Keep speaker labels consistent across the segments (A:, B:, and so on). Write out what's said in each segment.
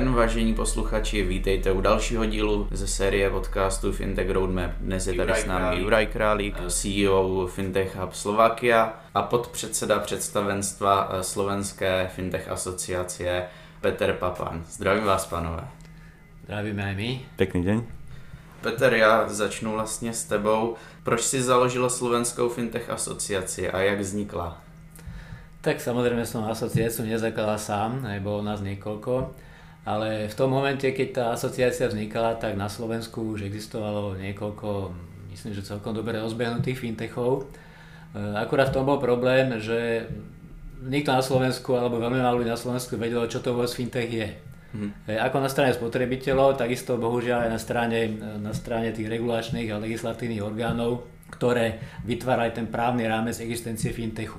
A: den, vážení posluchači, vítejte u dalšího dílu ze série podcastu Fintech Roadmap. Dnes je tady s námi Juraj Králík, CEO Fintech Hub Slovakia a podpředseda představenstva eh, Slovenské Fintech asociace Peter Papan. Zdravím vás, panové.
B: Zdravíme aj my.
C: Pekný deň.
A: Peter, já začnu vlastně s tebou. Proč si založila Slovenskou Fintech asociaci a jak vznikla?
B: Tak samozrejme som asociáciu nezakladal sám, aj bolo nás niekoľko, ale v tom momente, keď tá asociácia vznikala, tak na Slovensku už existovalo niekoľko, myslím, že celkom dobre rozbehnutých fintechov. E, akurát v tom bol problém, že nikto na Slovensku, alebo veľmi málo ľudí na Slovensku vedelo, čo to vôbec fintech je. Hmm. Ako na strane spotrebiteľov, takisto bohužiaľ aj na strane, na strane tých regulačných a legislatívnych orgánov, ktoré vytvárajú ten právny rámec existencie fintechu.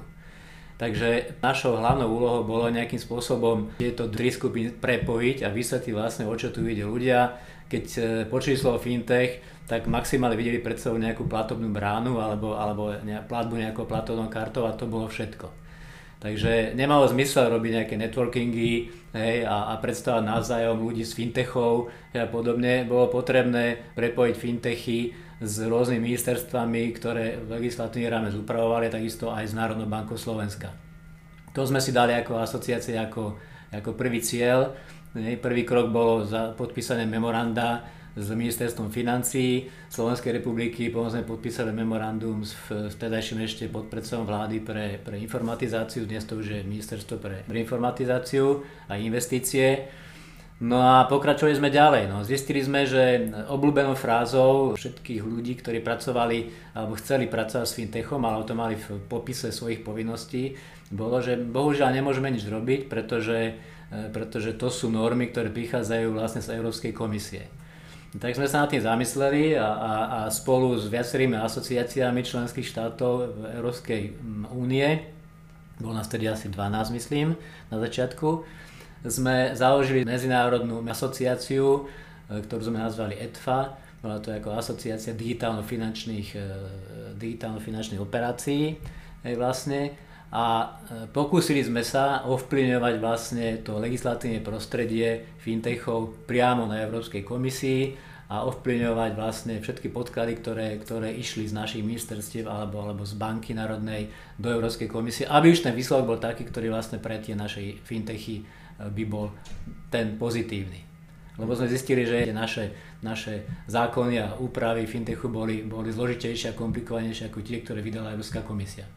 B: Takže našou hlavnou úlohou bolo nejakým spôsobom tieto tri skupiny prepojiť a vysvetliť vlastne, o čo tu ide ľudia. Keď e, počuli slovo fintech, tak maximálne videli pred sebou nejakú platobnú bránu alebo, alebo platbu nejakou platobnou kartou a to bolo všetko. Takže nemalo zmysel robiť nejaké networkingy hej, a, a predstavať navzájom ľudí z fintechov a podobne. Bolo potrebné prepojiť fintechy s rôznymi ministerstvami, ktoré legislatívny rámec upravovali, takisto aj s Národnou bankou Slovenska. To sme si dali ako asociácie ako, ako prvý cieľ. Prvý krok bolo za podpísané memoranda s ministerstvom financí Slovenskej republiky, potom sme podpísali memorandum s vtedajším ešte podpredsedom vlády pre, pre informatizáciu, dnes to už je ministerstvo pre informatizáciu a investície. No a pokračovali sme ďalej. No. Zistili sme, že obľúbenou frázou všetkých ľudí, ktorí pracovali alebo chceli pracovať s fintechom, ale to mali v popise svojich povinností, bolo, že bohužiaľ nemôžeme nič robiť, pretože, e, pretože to sú normy, ktoré prichádzajú vlastne z Európskej komisie. Tak sme sa nad tým zamysleli a, a, a spolu s viacerými asociáciami členských štátov Európskej únie, bolo nás tedy asi 12 myslím na začiatku, sme založili medzinárodnú asociáciu, e, ktorú sme nazvali ETFA, bola to ako asociácia digitálno-finančných, e, digitálno-finančných operácií vlastne a e, pokúsili sme sa ovplyvňovať vlastne to legislatívne prostredie fintechov priamo na Európskej komisii a ovplyvňovať vlastne všetky podklady, ktoré, ktoré išli z našich ministerstiev alebo, alebo z Banky národnej do Európskej komisie, aby už ten výsledok bol taký, ktorý vlastne pre tie naše fintechy by bol ten pozitívny. Lebo sme zistili, že naše, naše zákony a úpravy fintechu boli, boli zložitejšie a komplikovanejšie ako tie, ktoré vydala Európska komisia.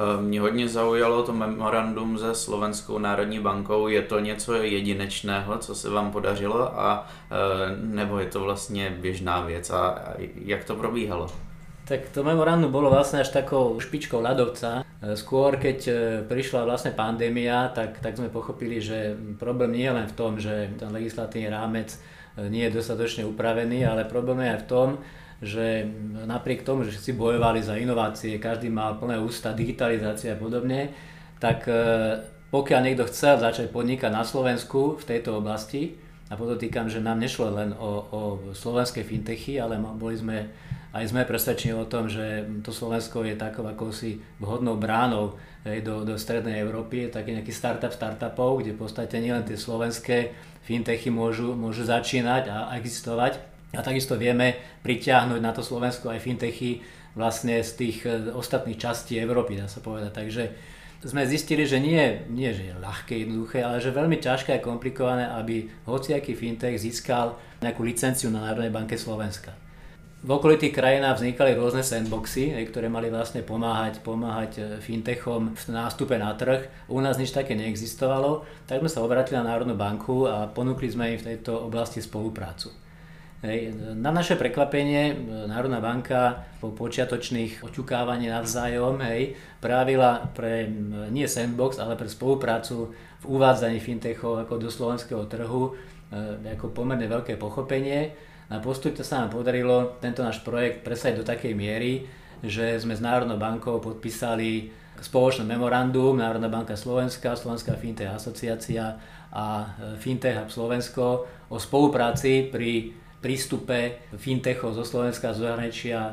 A: E, mě hodně zaujalo to memorandum se Slovenskou národní bankou. Je to něco jedinečného, co se vám podařilo, a, e, nebo je to vlastně běžná věc? A jak to probíhalo?
B: Tak to memorandum bolo vlastne až takou špičkou ľadovca. E, skôr, keď prišla vlastne pandémia, tak, tak sme pochopili, že problém nie je len v tom, že ten legislatívny rámec nie je dostatočne upravený, ale problém je aj v tom, že napriek tomu, že všetci bojovali za inovácie, každý mal plné ústa, digitalizácia a podobne, tak pokiaľ niekto chcel začať podnikať na Slovensku v tejto oblasti, a podotýkam, že nám nešlo len o, o slovenské fintechy, ale boli sme aj sme presvedčení o tom, že to Slovensko je takou akousi vhodnou bránou do, do strednej Európy, je taký nejaký startup startupov, kde v podstate nielen tie slovenské fintechy môžu, môžu začínať a existovať. A takisto vieme pritiahnuť na to Slovensko aj fintechy vlastne z tých e, ostatných častí Európy, dá sa povedať. Takže sme zistili, že nie, nie že je ľahké, jednoduché, ale že veľmi ťažké a komplikované, aby hociaký fintech získal nejakú licenciu na Národnej banke Slovenska v okolitých krajinách vznikali rôzne sandboxy, ktoré mali vlastne pomáhať, pomáhať e, fintechom v nástupe na trh. U nás nič také neexistovalo, tak sme sa obratili na Národnú banku a ponúkli sme im v tejto oblasti spoluprácu. Hej. Na naše prekvapenie e, Národná banka po počiatočných oťukávaní navzájom hej, právila pre nie sandbox, ale pre spoluprácu v uvádzaní fintechov ako do slovenského trhu e, ako pomerne veľké pochopenie a postupne sa nám podarilo tento náš projekt presať do takej miery, že sme s Národnou bankou podpísali spoločné memorandum Národná banka Slovenska, Slovenská fintech asociácia a e, Fintech Slovensko o spolupráci pri prístupe fintechov zo Slovenska a zo zahraničia e,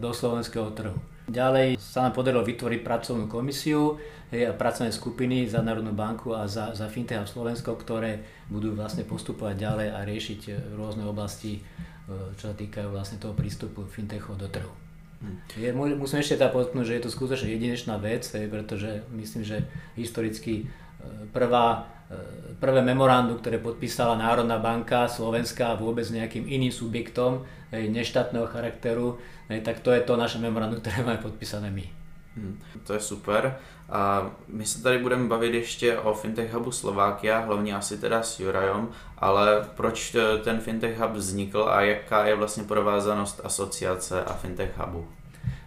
B: do slovenského trhu. Ďalej sa nám podarilo vytvoriť pracovnú komisiu a pracovné skupiny za Národnú banku a za, za Fintech a Slovensko, ktoré budú vlastne postupovať ďalej a riešiť e, rôzne oblasti, e, čo sa týkajú vlastne toho prístupu fintechov do trhu. Hm. Je, musím ešte teda podotknúť, že je to skutočne jedinečná vec, pretože myslím, že historicky prvá prvé memorandum, ktoré podpísala Národná banka Slovenska vôbec nejakým iným subjektom hej, neštátneho charakteru, hej, tak to je to naše memorandum, ktoré máme podpísané my.
A: Hmm, to je super. A my se tady budeme bavit ještě o Fintech Hubu Slovákia, hlavně asi teda s Jurajom, ale proč ten Fintech Hub vznikl a jaká je vlastně provázanost asociace a Fintech Hubu?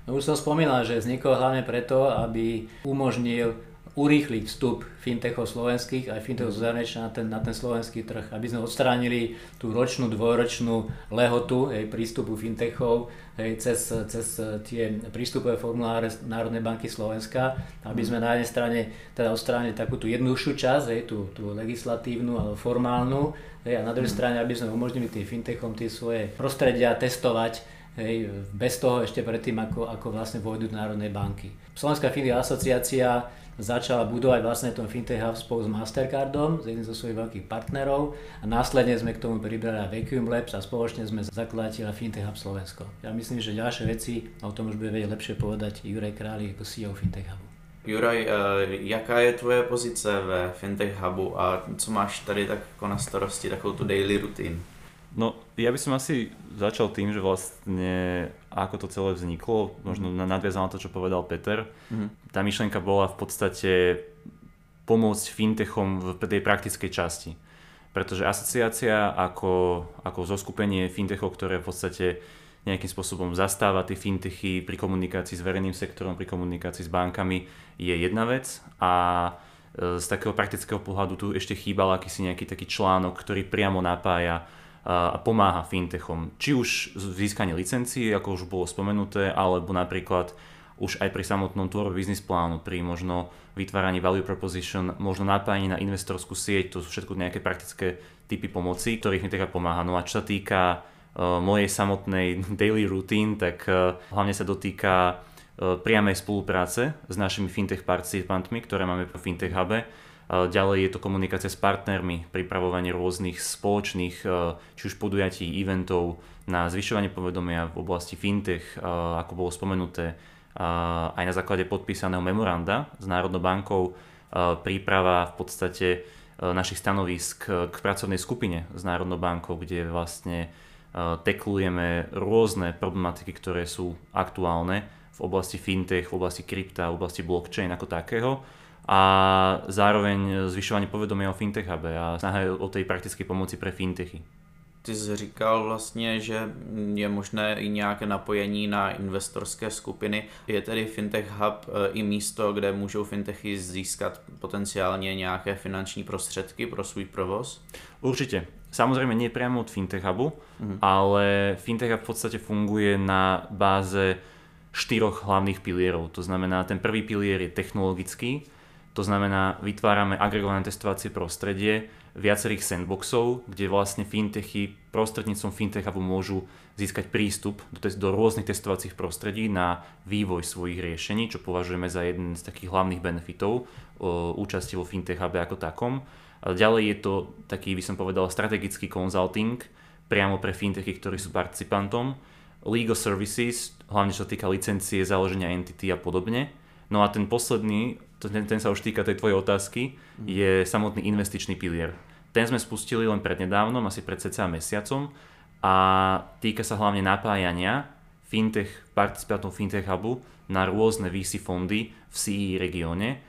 B: No už som spomínal, že vznikol hlavne preto, aby umožnil urýchliť vstup fintechov slovenských aj fintechov z zahraničia na ten, na ten slovenský trh, aby sme odstránili tú ročnú, dvojročnú lehotu hej, prístupu fintechov hej, cez, cez tie prístupové formuláre Národnej banky Slovenska, aby sme na jednej strane teda odstránili takú tú jednoduchšiu časť, hej, tú, tú legislatívnu alebo formálnu, hej, a na druhej mm. strane, aby sme umožnili tým fintechom tie svoje prostredia testovať hej, bez toho ešte predtým, ako, ako vlastne vojdu do Národnej banky. Slovenská fintech asociácia začala budovať vlastne ten Fintech Hub spolu s Mastercardom, s jedným zo svojich veľkých partnerov a následne sme k tomu pribrali Vacuum Labs a spoločne sme zakladateľa Fintech Hub Slovensko. Ja myslím, že ďalšie veci, o tom už bude vedieť lepšie povedať Juraj Králi ako CEO Fintech Hubu.
A: Juraj, eh, jaká je tvoje pozice ve Fintech Hubu a co máš tady tak jako na starosti, takovou tu daily rutín?
C: No, ja by som asi začal tým, že vlastne ako to celé vzniklo, možno mm. nadviazal na to, čo povedal Peter. Mm. Tá myšlienka bola v podstate pomôcť fintechom v tej praktickej časti. Pretože asociácia ako, ako zoskupenie fintechov, ktoré v podstate nejakým spôsobom zastáva tie fintechy pri komunikácii s verejným sektorom, pri komunikácii s bankami, je jedna vec a e, z takého praktického pohľadu tu ešte chýbal akýsi nejaký taký článok, ktorý priamo napája a pomáha fintechom. Či už získanie licencií, ako už bolo spomenuté, alebo napríklad už aj pri samotnom tvore biznis plánu, pri možno vytváraní value proposition, možno napájanie na investorskú sieť, to sú všetko nejaké praktické typy pomoci, ktorých mi teda pomáha. No a čo sa týka uh, mojej samotnej daily routine, tak uh, hlavne sa dotýka uh, priamej spolupráce s našimi fintech participantmi, ktoré máme po Fintech Hube Ďalej je to komunikácia s partnermi, pripravovanie rôznych spoločných, e, či už podujatí, eventov na zvyšovanie povedomia v oblasti fintech, e, ako bolo spomenuté, e, aj na základe podpísaného memoranda s Národnou bankou, príprava v podstate našich stanovisk k pracovnej skupine s Národnou bankou, kde vlastne teklujeme rôzne problematiky, ktoré sú aktuálne v oblasti fintech, v oblasti krypta, v oblasti blockchain ako takého a zároveň zvyšovanie povedomia o fintech hube a snaha o tej praktické pomoci pre fintechy.
A: Ty jsi říkal vlastně, že je možné i nějaké napojení na investorské skupiny. Je tedy Fintech Hub e, i místo, kde můžou fintechy získat potenciálně nějaké finanční prostředky pro svůj provoz?
C: Určite. Samozrejme nie priamo od Fintech Hubu, mm-hmm. ale Fintech Hub v podstate funguje na báze štyroch hlavných pilierov. To znamená, ten prvý pilier je technologický, to znamená, vytvárame agregované testovacie prostredie viacerých sandboxov, kde vlastne fintechy prostredníctvom fintech môžu získať prístup do, test, do rôznych testovacích prostredí na vývoj svojich riešení, čo považujeme za jeden z takých hlavných benefitov o, účasti vo fintech hube ako takom. A ďalej je to taký, by som povedal, strategický consulting priamo pre fintechy, ktorí sú participantom, legal services, hlavne čo týka licencie, založenia entity a podobne. No a ten posledný ten, ten sa už týka tej tvojej otázky, mm. je samotný investičný pilier. Ten sme spustili len prednedávnom, asi pred cca mesiacom a týka sa hlavne napájania fintech, participátov Fintech Hubu na rôzne VC fondy v CE regióne.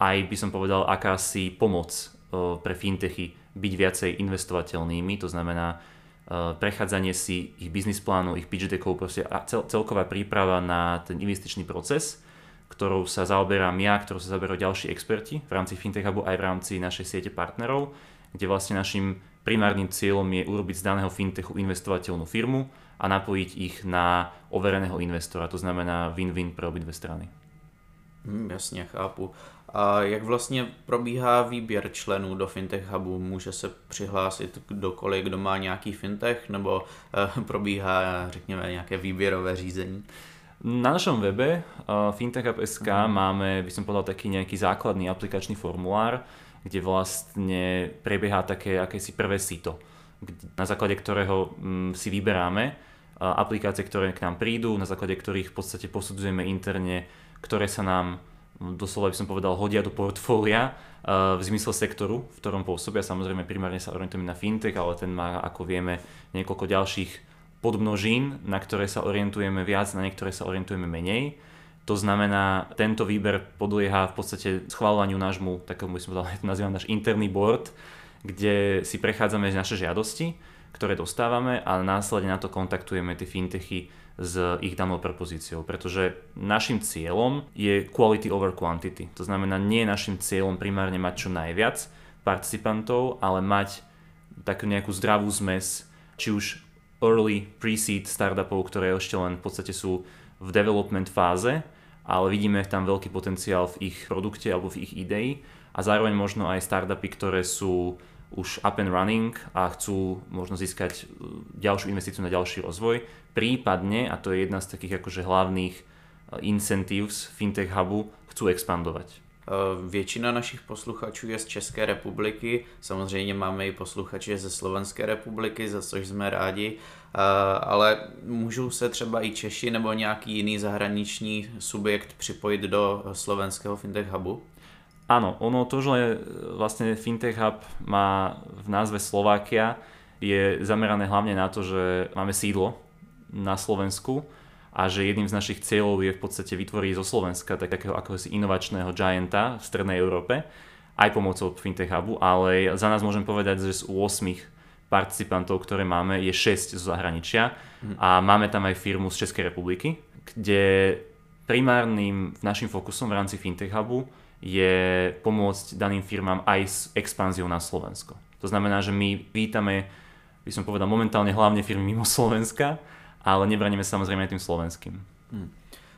C: Aj by som povedal akási pomoc pre fintechy byť viacej investovateľnými, to znamená prechádzanie si ich biznis plánu, ich pitch deckov, proste cel, celková príprava na ten investičný proces ktorou sa zaoberám ja, ktorou sa zaoberajú ďalší experti v rámci Fintech Hubu aj v rámci našej siete partnerov, kde vlastne našim primárnym cieľom je urobiť z daného fintechu investovateľnú firmu a napojiť ich na overeného investora, to znamená win-win pro obidve strany.
A: Hmm, jasně, chápu. A jak vlastně probíhá výběr členů do Fintech Hubu? Může se přihlásit kdokoliv, kdo má nějaký fintech, nebo uh, probíhá, řekněme, nějaké výběrové řízení?
C: Na našom webe uh, fintech.sk mm. máme, by som povedal, taký nejaký základný aplikačný formulár, kde vlastne prebieha také akési prvé sito, na základe ktorého um, si vyberáme uh, aplikácie, ktoré k nám prídu, na základe ktorých v podstate posudzujeme interne, ktoré sa nám doslova by som povedal, hodia do portfólia uh, v zmysle sektoru, v ktorom pôsobia. Samozrejme, primárne sa orientujeme na fintech, ale ten má, ako vieme, niekoľko ďalších podmnožín, na ktoré sa orientujeme viac, na niektoré sa orientujeme menej. To znamená, tento výber podlieha v podstate schváľovaniu nášmu, takému by som povedal, nazývam náš interný board, kde si prechádzame naše žiadosti, ktoré dostávame a následne na to kontaktujeme tie fintechy s ich danou propozíciou, pretože našim cieľom je quality over quantity. To znamená, nie je našim cieľom primárne mať čo najviac participantov, ale mať takú nejakú zdravú zmes, či už early pre-seed startupov, ktoré ešte len v podstate sú v development fáze, ale vidíme tam veľký potenciál v ich produkte alebo v ich idei a zároveň možno aj startupy, ktoré sú už up and running a chcú možno získať e, ďalšiu investíciu na ďalší rozvoj. Prípadne, a to je jedna z takých akože hlavných e, incentives Fintech Hubu, chcú expandovať.
A: Eh, většina našich posluchačů je z České republiky, samozřejmě máme i posluchače ze Slovenské republiky, za což jsme rádi, eh, ale můžou se třeba i Češi nebo nějaký jiný zahraniční subjekt připojit do slovenského Fintech Hubu?
C: Áno, ono to, že vlastne Fintech Hub má v názve Slovakia, je zamerané hlavne na to, že máme sídlo na Slovensku a že jedným z našich cieľov je v podstate vytvoriť zo Slovenska tak, takého akosi inovačného gianta v Strednej Európe, aj pomocou Fintech Hubu, ale za nás môžem povedať, že z 8 participantov, ktoré máme, je 6 zo zahraničia mhm. a máme tam aj firmu z Českej republiky, kde primárnym našim fokusom v rámci Fintech Hubu je pomôcť daným firmám aj s expanziou na Slovensko. To znamená, že my vítame, by som povedal, momentálne hlavne firmy mimo Slovenska, ale nebraníme samozrejme aj tým slovenským. Hmm.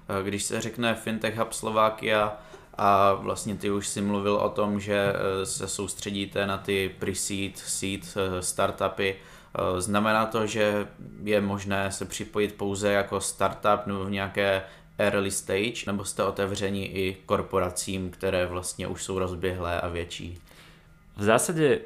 A: Když se řekne Fintech Hub Slovakia a vlastně ty už si mluvil o tom, že e, se soustředíte na ty pre-seed, seed e, startupy, e, Znamená to, že je možné se připojit pouze jako startup nebo v nějaké early stage, nebo jste otevření i korporacím, které vlastně už jsou rozběhlé a větší?
C: V zásade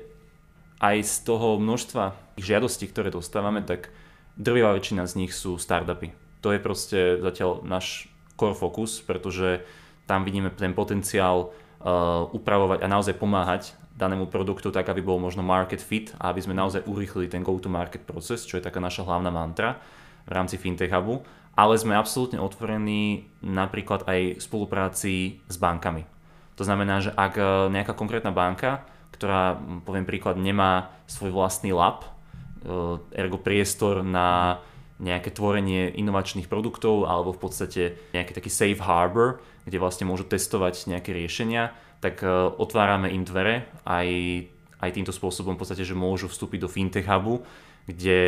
C: aj z toho množstva žiadostí, ktoré dostávame, tak drvivá väčšina z nich sú startupy. To je proste zatiaľ náš core focus, pretože tam vidíme ten potenciál uh, upravovať a naozaj pomáhať danému produktu tak, aby bol možno market fit a aby sme naozaj urýchlili ten go-to-market proces, čo je taká naša hlavná mantra v rámci Fintech Hubu. Ale sme absolútne otvorení napríklad aj v spolupráci s bankami. To znamená, že ak uh, nejaká konkrétna banka, ktorá, poviem príklad, nemá svoj vlastný lab, ergo priestor na nejaké tvorenie inovačných produktov alebo v podstate nejaký taký safe harbor, kde vlastne môžu testovať nejaké riešenia, tak eh, otvárame im dvere aj, aj týmto spôsobom v podstate, že môžu vstúpiť do Fintech Hubu, kde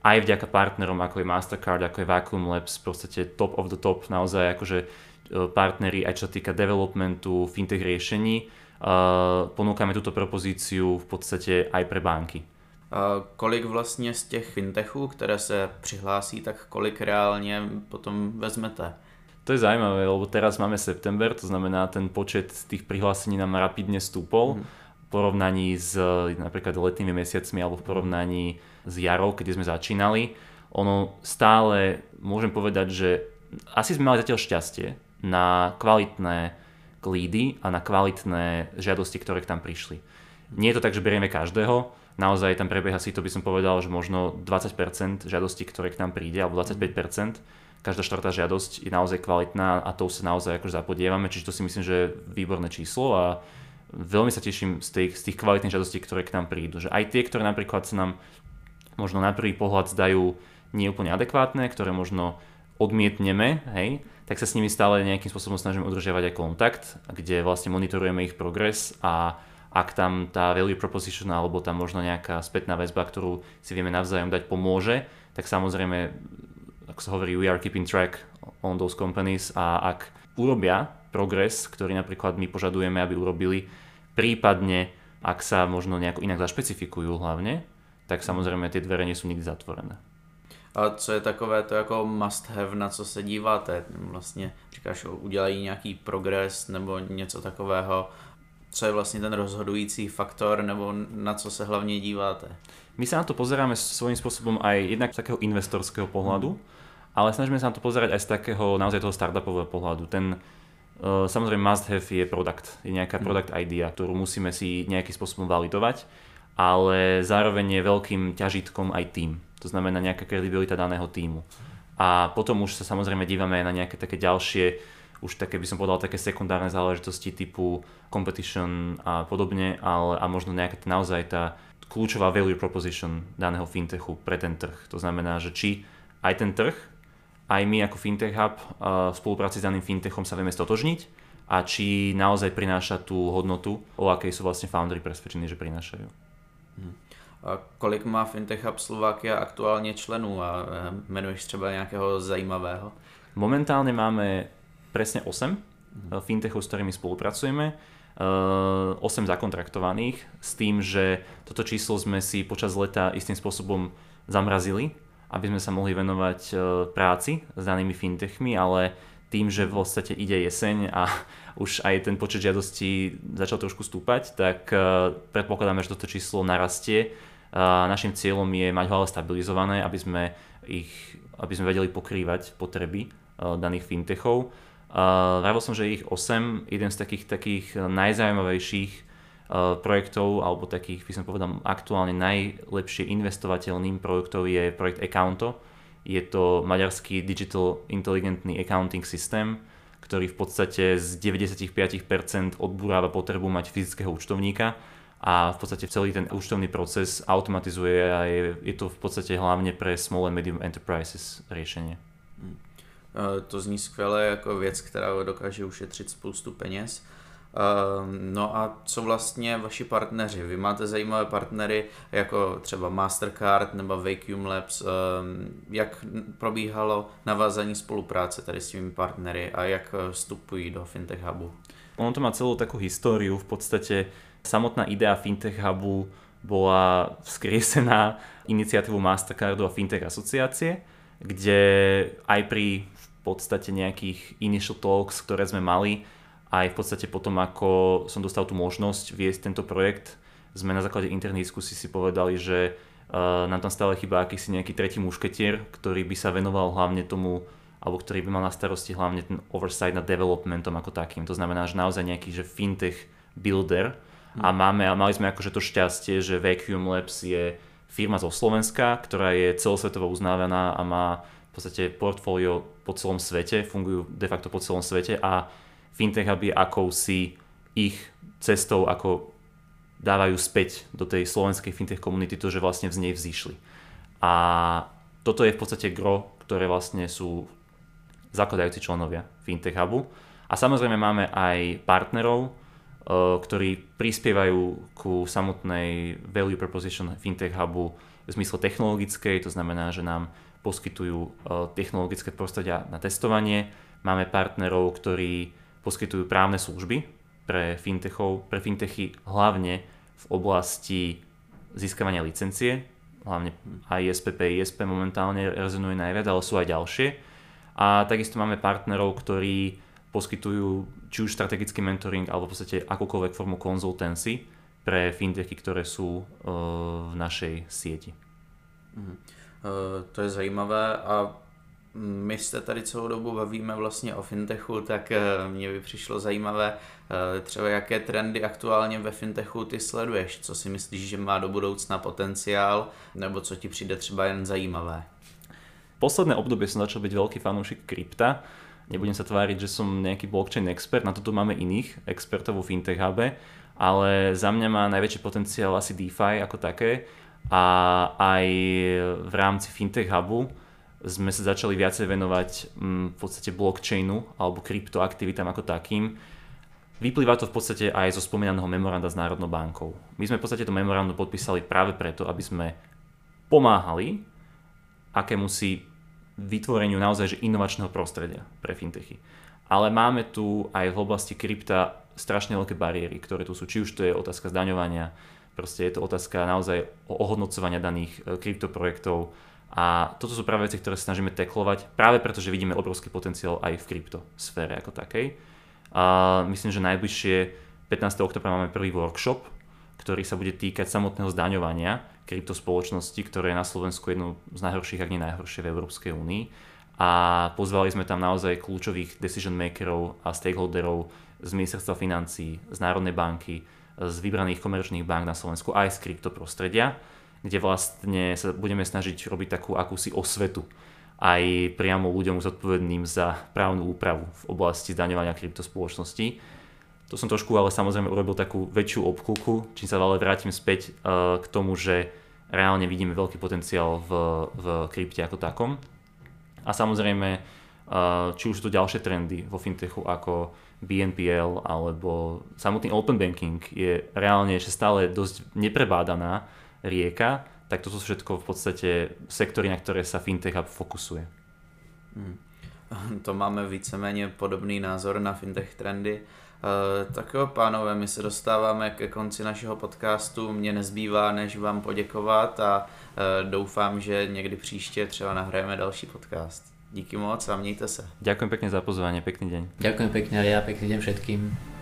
C: aj vďaka partnerom ako je Mastercard, ako je Vacuum Labs, v podstate top of the top, naozaj akože eh, partneri aj čo sa týka developmentu fintech riešení, ponúkame túto propozíciu v podstate aj pre banky.
A: Kolik vlastně z těch fintechů, které se přihlásí, tak kolik reálně potom vezmete?
C: To je zaujímavé, lebo teraz máme september, to znamená, ten počet tých prihlásení nám rapidne stúpol. Mm. V porovnaní s napríklad letnými mesiacmi alebo v porovnaní s jarou, kedy sme začínali. Ono stále, môžem povedať, že asi sme mali zatiaľ šťastie na kvalitné klídy a na kvalitné žiadosti, ktoré k tam prišli. Nie je to tak, že berieme každého, naozaj tam prebieha si to by som povedal, že možno 20% žiadostí, ktoré k nám príde, alebo 25%. Každá štvrtá žiadosť je naozaj kvalitná a to sa naozaj akože zapodievame, čiže to si myslím, že je výborné číslo a veľmi sa teším z tých, z tých kvalitných žiadostí, ktoré k nám prídu. Že aj tie, ktoré napríklad sa nám možno na prvý pohľad zdajú nie úplne adekvátne, ktoré možno odmietneme, hej, tak sa s nimi stále nejakým spôsobom snažíme udržiavať aj kontakt, kde vlastne monitorujeme ich progres a ak tam tá value proposition alebo tam možno nejaká spätná väzba, ktorú si vieme navzájom dať, pomôže, tak samozrejme, ako sa hovorí, we are keeping track on those companies a ak urobia progres, ktorý napríklad my požadujeme, aby urobili, prípadne ak sa možno nejako inak zašpecifikujú hlavne, tak samozrejme tie dvere nie sú nikdy zatvorené.
A: A co je takové to jako must have, na co se díváte? Vlastně říkáš, udělají nějaký progres nebo něco takového, co je vlastně ten rozhodující faktor, nebo na co se hlavně díváte?
C: My sa na to pozeráme svojím spôsobom aj jednak z takého investorského pohľadu, ale snažíme sa na to pozerať aj z takého naozaj toho startupového pohľadu. Ten uh, samozrejme must have je product, je nejaká mhm. product idea, ktorú musíme si nejakým spôsobom validovať, ale zároveň je veľkým ťažitkom aj tým. To znamená nejaká kredibilita daného týmu. A potom už sa samozrejme dívame aj na nejaké také ďalšie už také by som povedal také sekundárne záležitosti typu competition a podobne, ale a možno nejaká naozaj tá kľúčová value proposition daného fintechu pre ten trh. To znamená, že či aj ten trh, aj my ako Fintech Hub v spolupráci s daným fintechom sa vieme stotožniť a či naozaj prináša tú hodnotu, o akej sú vlastne foundry presvedčení, že prinášajú.
A: Mhm. A kolik má Fintech Hub Slovakia aktuálně členů a e, jmenuješ třeba nějakého zajímavého?
C: Momentálne máme presne 8 mm. fintechov, s ktorými spolupracujeme. 8 eh, zakontraktovaných s tým, že toto číslo sme si počas leta istým spôsobom zamrazili, aby sme sa mohli venovať eh, práci s danými fintechmi, ale tým, že v podstate ide jeseň a už aj ten počet žiadostí začal trošku stúpať, tak predpokladáme, že toto číslo narastie. Našim cieľom je mať ho ale stabilizované, aby sme, ich, aby sme vedeli pokrývať potreby daných fintechov Uh, vravil som, že ich 8, jeden z takých, takých najzaujímavejších uh, projektov, alebo takých, by som povedal, aktuálne najlepšie investovateľným projektov je projekt Accounto. Je to maďarský digital inteligentný accounting systém, ktorý v podstate z 95% odburáva potrebu mať fyzického účtovníka a v podstate celý ten účtovný proces automatizuje a je, je to v podstate hlavne pre small and medium enterprises riešenie.
A: Eh, to zní skvěle jako věc, která dokáže ušetřit spoustu peněz. Eh, no a co vlastně vaši partneři? Vy máte zajímavé partnery jako třeba Mastercard nebo Vacuum Labs. Eh, jak probíhalo navázání spolupráce tady s těmi partnery a jak vstupují do Fintech Hubu?
C: Ono to má celú takú históriu. V podstate samotná idea Fintech Hubu bola vzkriesená iniciatívou Mastercardu a Fintech asociácie, kde aj pri podstate nejakých initial talks, ktoré sme mali, aj v podstate potom, ako som dostal tú možnosť viesť tento projekt, sme na základe interných diskusí si povedali, že uh, nám tam stále chýba akýsi nejaký tretí mušketier, ktorý by sa venoval hlavne tomu, alebo ktorý by mal na starosti hlavne ten oversight nad developmentom ako takým. To znamená, že naozaj nejaký že fintech builder a hm. máme, a mali sme akože to šťastie, že Vacuum Labs je firma zo Slovenska, ktorá je celosvetovo uznávaná a má podstate portfólio po celom svete, fungujú de facto po celom svete a fintech hub je akousi ich cestou, ako dávajú späť do tej slovenskej fintech komunity to, že vlastne z nej vzýšli. A toto je v podstate gro, ktoré vlastne sú zakladajúci členovia Fintech Hubu. A samozrejme máme aj partnerov, e, ktorí prispievajú ku samotnej value proposition Fintech Hubu v zmysle technologickej, to znamená, že nám poskytujú e, technologické prostredia na testovanie. Máme partnerov, ktorí poskytujú právne služby pre fintechov, pre fintechy hlavne v oblasti získavania licencie, hlavne ISPP, ISP momentálne rezonuje najviac, ale sú aj ďalšie. A takisto máme partnerov, ktorí poskytujú či už strategický mentoring alebo v podstate akúkoľvek formu konzultancy pre fintechy, ktoré sú uh, v našej sieti.
A: Mm-hmm. Eh, to je zajímavé a my se tady celou dobu bavíme vlastně o fintechu, tak eh, mě by přišlo zajímavé eh, třeba jaké trendy aktuálně ve fintechu ty sleduješ, co si myslíš, že má do budoucna potenciál, nebo co ti přijde třeba jen zajímavé.
C: Posledné obdobie som začal byť veľký fanúšik krypta. Nebudem sa tváriť, že som nejaký blockchain expert, na toto máme iných expertov vo Fintech Hube, ale za mňa má najväčší potenciál asi DeFi ako také a aj v rámci Fintech Hubu sme sa začali viacej venovať mm, v podstate blockchainu alebo kryptoaktivitám ako takým. Vyplýva to v podstate aj zo spomínaného memoranda s Národnou bankou. My sme v podstate to memorandum podpísali práve preto, aby sme pomáhali akému si vytvoreniu naozaj že inovačného prostredia pre fintechy. Ale máme tu aj v oblasti krypta strašne veľké bariéry, ktoré tu sú, či už to je otázka zdaňovania, Proste je to otázka naozaj o ohodnocovania daných e, kryptoprojektov A toto sú práve veci, ktoré snažíme teklovať, práve preto, že vidíme obrovský potenciál aj v kryptosfére ako takej. A myslím, že najbližšie 15. oktobra máme prvý workshop, ktorý sa bude týkať samotného zdaňovania kryptospoločnosti, ktoré je na Slovensku jednou z najhorších, ak nie najhoršie v Európskej únii. A pozvali sme tam naozaj kľúčových decision makerov a stakeholderov z ministerstva financí, z Národnej banky, z vybraných komerčných bank na Slovensku aj z kryptoprostredia, kde vlastne sa budeme snažiť robiť takú akúsi osvetu aj priamo ľuďom zodpovedným za právnu úpravu v oblasti zdaňovania kryptospoločností. To som trošku ale samozrejme urobil takú väčšiu obkúku, čím sa ale vrátim späť uh, k tomu, že reálne vidíme veľký potenciál v, v krypte ako takom. A samozrejme, uh, či už sú to ďalšie trendy vo fintechu ako BNPL alebo samotný open banking je reálne ešte stále dosť neprebádaná rieka, tak to sú všetko v podstate sektory, na ktoré sa Fintech Hub fokusuje.
A: Hmm. To máme víceméně podobný názor na fintech trendy. Uh, tak jo, pánové, my se dostáváme ke konci našeho podcastu. Mně nezbývá, než vám poděkovat a uh, doufám, že někdy příště třeba nahrajeme další podcast. Díky moc a mějte se.
C: Ďakujem pekne za pozvanie, pekný deň.
B: Ďakujem pekne a ja, pekný deň všetkým.